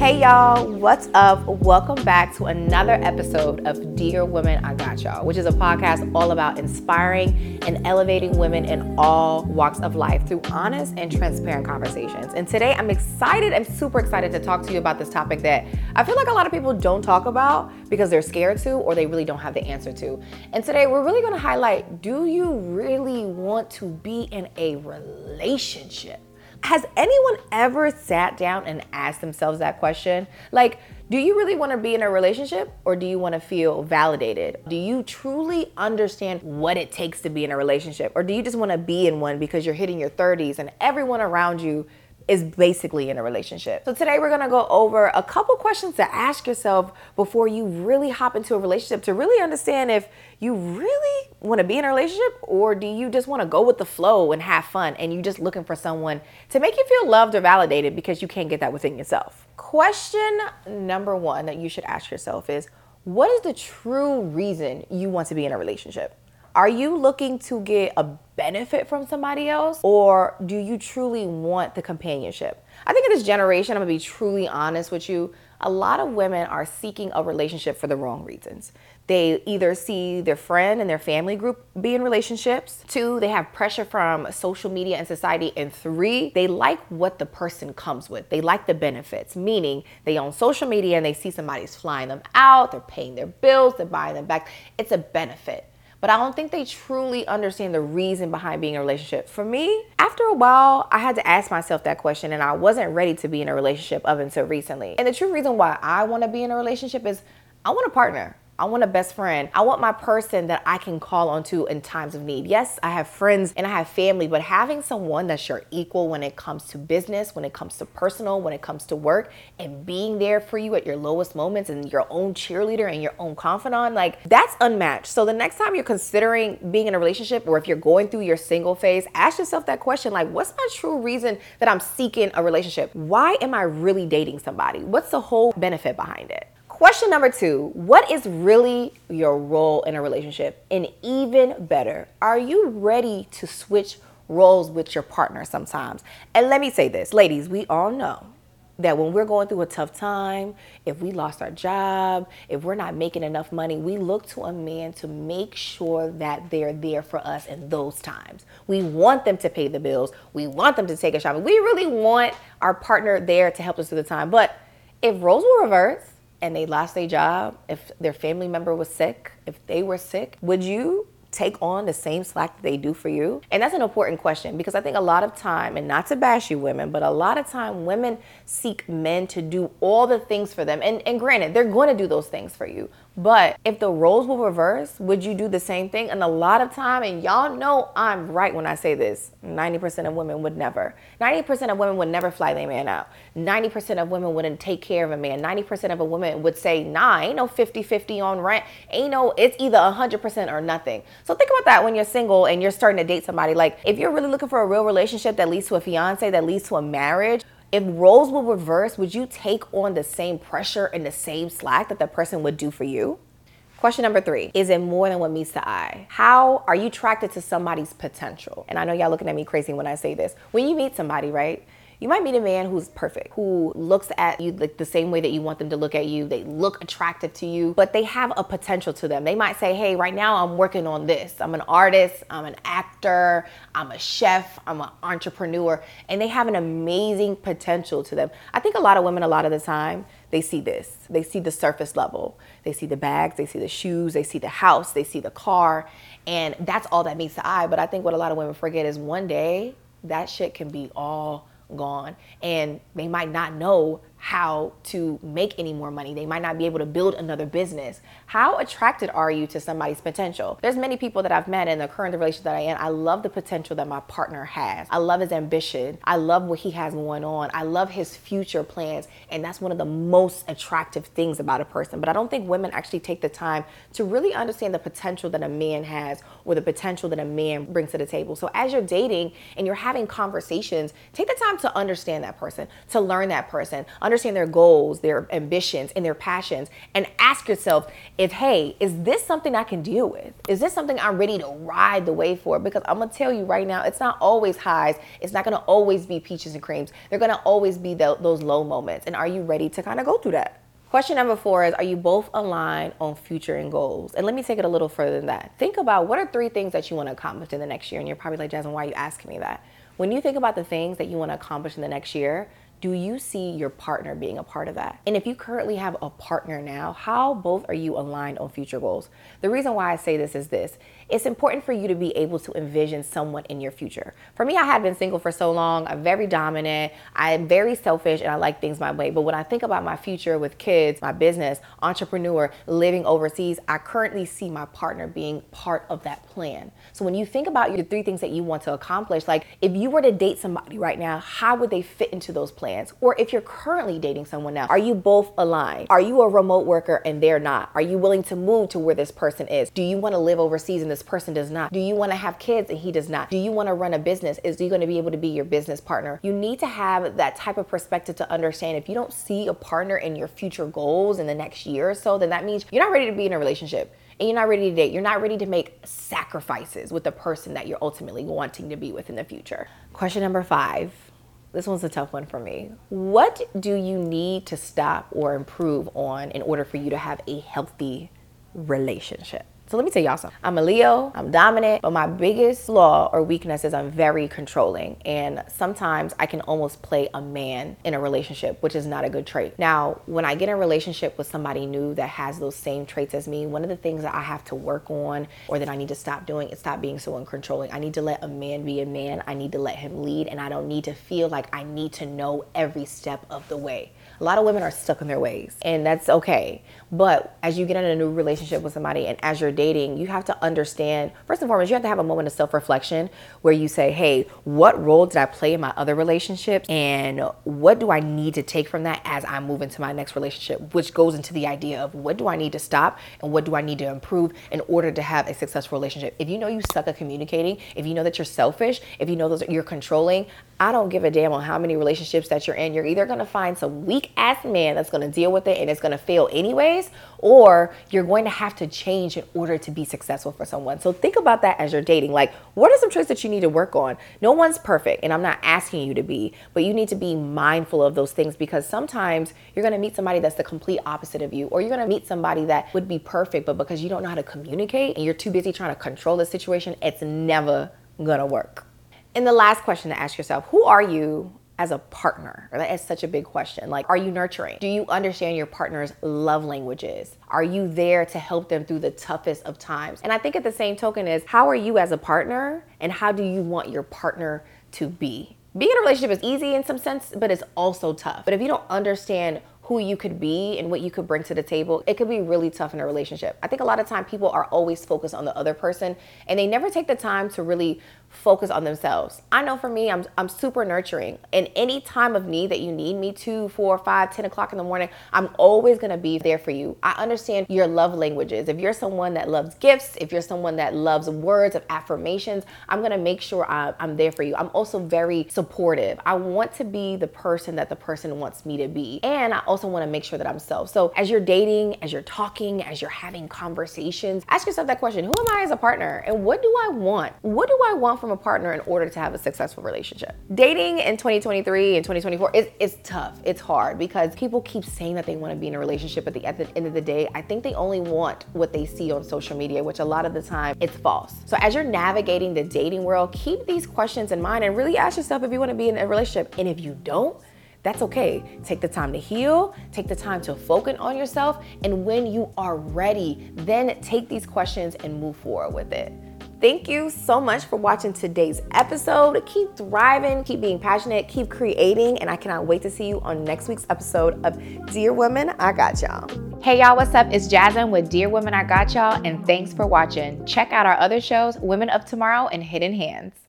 Hey y'all, what's up? Welcome back to another episode of Dear Women I Got Y'all, which is a podcast all about inspiring and elevating women in all walks of life through honest and transparent conversations. And today I'm excited, I'm super excited to talk to you about this topic that I feel like a lot of people don't talk about because they're scared to or they really don't have the answer to. And today we're really gonna highlight do you really want to be in a relationship? Has anyone ever sat down and asked themselves that question? Like, do you really want to be in a relationship or do you want to feel validated? Do you truly understand what it takes to be in a relationship or do you just want to be in one because you're hitting your 30s and everyone around you is basically in a relationship. So today we're gonna go over a couple questions to ask yourself before you really hop into a relationship to really understand if you really wanna be in a relationship or do you just wanna go with the flow and have fun and you're just looking for someone to make you feel loved or validated because you can't get that within yourself. Question number one that you should ask yourself is what is the true reason you want to be in a relationship? Are you looking to get a benefit from somebody else or do you truly want the companionship? I think in this generation, I'm gonna be truly honest with you. A lot of women are seeking a relationship for the wrong reasons. They either see their friend and their family group be in relationships. Two, they have pressure from social media and society. And three, they like what the person comes with. They like the benefits, meaning they own social media and they see somebody's flying them out, they're paying their bills, they're buying them back. It's a benefit but I don't think they truly understand the reason behind being in a relationship. For me, after a while, I had to ask myself that question, and I wasn't ready to be in a relationship up until recently. And the true reason why I want to be in a relationship is I want a partner. I want a best friend. I want my person that I can call on to in times of need. Yes, I have friends and I have family, but having someone that's your equal when it comes to business, when it comes to personal, when it comes to work, and being there for you at your lowest moments and your own cheerleader and your own confidant, like that's unmatched. So the next time you're considering being in a relationship or if you're going through your single phase, ask yourself that question like, what's my true reason that I'm seeking a relationship? Why am I really dating somebody? What's the whole benefit behind it? Question number two What is really your role in a relationship? And even better, are you ready to switch roles with your partner sometimes? And let me say this, ladies, we all know that when we're going through a tough time, if we lost our job, if we're not making enough money, we look to a man to make sure that they're there for us in those times. We want them to pay the bills, we want them to take a shopping. We really want our partner there to help us through the time. But if roles were reversed, and they lost their job, if their family member was sick, if they were sick, would you take on the same slack that they do for you? And that's an important question because I think a lot of time, and not to bash you women, but a lot of time women seek men to do all the things for them. And, and granted, they're going to do those things for you. But if the roles will reverse, would you do the same thing? And a lot of time, and y'all know I'm right when I say this, 90% of women would never. 90% of women would never fly their man out. 90% of women wouldn't take care of a man. 90% of a woman would say, nah, ain't no 50-50 on rent. Ain't no, it's either 100% or nothing. So think about that when you're single and you're starting to date somebody. Like if you're really looking for a real relationship that leads to a fiance, that leads to a marriage, if roles will reverse, would you take on the same pressure and the same slack that the person would do for you? Question number three Is it more than what meets the eye? How are you attracted to somebody's potential? And I know y'all looking at me crazy when I say this. When you meet somebody, right? You might meet a man who's perfect, who looks at you like the same way that you want them to look at you. They look attractive to you, but they have a potential to them. They might say, hey, right now I'm working on this. I'm an artist, I'm an actor, I'm a chef, I'm an entrepreneur, and they have an amazing potential to them. I think a lot of women, a lot of the time, they see this. They see the surface level. They see the bags, they see the shoes, they see the house, they see the car, and that's all that meets the eye. But I think what a lot of women forget is one day that shit can be all gone and they might not know how to make any more money. They might not be able to build another business. How attracted are you to somebody's potential? There's many people that I've met in the current relationship that I am. I love the potential that my partner has. I love his ambition. I love what he has going on. I love his future plans. And that's one of the most attractive things about a person. But I don't think women actually take the time to really understand the potential that a man has or the potential that a man brings to the table. So as you're dating and you're having conversations, take the time to understand that person, to learn that person understand their goals, their ambitions, and their passions, and ask yourself if, hey, is this something I can deal with? Is this something I'm ready to ride the way for? Because I'm gonna tell you right now, it's not always highs. It's not gonna always be peaches and creams. They're gonna always be the, those low moments. And are you ready to kind of go through that? Question number four is Are you both aligned on future and goals? And let me take it a little further than that. Think about what are three things that you want to accomplish in the next year? And you're probably like, Jazmin, why are you asking me that? When you think about the things that you want to accomplish in the next year, do you see your partner being a part of that? And if you currently have a partner now, how both are you aligned on future goals? The reason why I say this is this it's important for you to be able to envision someone in your future. For me, I had been single for so long. I'm very dominant. I'm very selfish and I like things my way. But when I think about my future with kids, my business, entrepreneur, living overseas, I currently see my partner being part of that plan. So when you think about your three things that you want to accomplish, like if you were to date somebody right now, how would they fit into those plans? Or if you're currently dating someone else, are you both aligned? Are you a remote worker and they're not? Are you willing to move to where this person is? Do you want to live overseas and this person does not? Do you want to have kids and he does not? Do you want to run a business? Is he going to be able to be your business partner? You need to have that type of perspective to understand if you don't see a partner in your future goals in the next year or so, then that means you're not ready to be in a relationship and you're not ready to date. You're not ready to make sacrifices with the person that you're ultimately wanting to be with in the future. Question number five. This one's a tough one for me. What do you need to stop or improve on in order for you to have a healthy relationship? So let me tell y'all something. I'm a Leo, I'm dominant, but my biggest flaw or weakness is I'm very controlling. And sometimes I can almost play a man in a relationship, which is not a good trait. Now, when I get in a relationship with somebody new that has those same traits as me, one of the things that I have to work on or that I need to stop doing is stop being so uncontrolling. I need to let a man be a man. I need to let him lead, and I don't need to feel like I need to know every step of the way. A lot of women are stuck in their ways, and that's okay. But as you get in a new relationship with somebody and as you're dating, you have to understand first and foremost, you have to have a moment of self reflection where you say, hey, what role did I play in my other relationships? And what do I need to take from that as I move into my next relationship? Which goes into the idea of what do I need to stop and what do I need to improve in order to have a successful relationship? If you know you suck at communicating, if you know that you're selfish, if you know that you're controlling, I don't give a damn on how many relationships that you're in. You're either gonna find some weak ass man that's gonna deal with it and it's gonna fail anyways, or you're going to have to change in order to be successful for someone. So think about that as you're dating. Like, what are some traits that you need to work on? No one's perfect, and I'm not asking you to be, but you need to be mindful of those things because sometimes you're gonna meet somebody that's the complete opposite of you, or you're gonna meet somebody that would be perfect, but because you don't know how to communicate and you're too busy trying to control the situation, it's never gonna work. And the last question to ask yourself who are you as a partner? That is such a big question. Like, are you nurturing? Do you understand your partner's love languages? Are you there to help them through the toughest of times? And I think at the same token is how are you as a partner and how do you want your partner to be? Being in a relationship is easy in some sense, but it's also tough. But if you don't understand who you could be and what you could bring to the table, it could be really tough in a relationship. I think a lot of time people are always focused on the other person and they never take the time to really focus on themselves. I know for me, I'm, I'm super nurturing. And any time of need that you need me to, four, five, 10 o'clock in the morning, I'm always gonna be there for you. I understand your love languages. If you're someone that loves gifts, if you're someone that loves words of affirmations, I'm gonna make sure I, I'm there for you. I'm also very supportive. I want to be the person that the person wants me to be. And I also wanna make sure that I'm self. So as you're dating, as you're talking, as you're having conversations, ask yourself that question Who am I as a partner? And what do I want? What do I want from a partner in order to have a successful relationship. Dating in 2023 and 2024 is, is tough. It's hard because people keep saying that they want to be in a relationship, but at the end of the day, I think they only want what they see on social media, which a lot of the time it's false. So as you're navigating the dating world, keep these questions in mind and really ask yourself if you want to be in a relationship. And if you don't, that's okay. Take the time to heal, take the time to focus on yourself, and when you are ready, then take these questions and move forward with it. Thank you so much for watching today's episode. Keep thriving, keep being passionate, keep creating, and I cannot wait to see you on next week's episode of Dear Women, I Got Y'all. Hey y'all, what's up? It's Jazmin with Dear Women, I Got Y'all, and thanks for watching. Check out our other shows, Women of Tomorrow and Hidden Hands.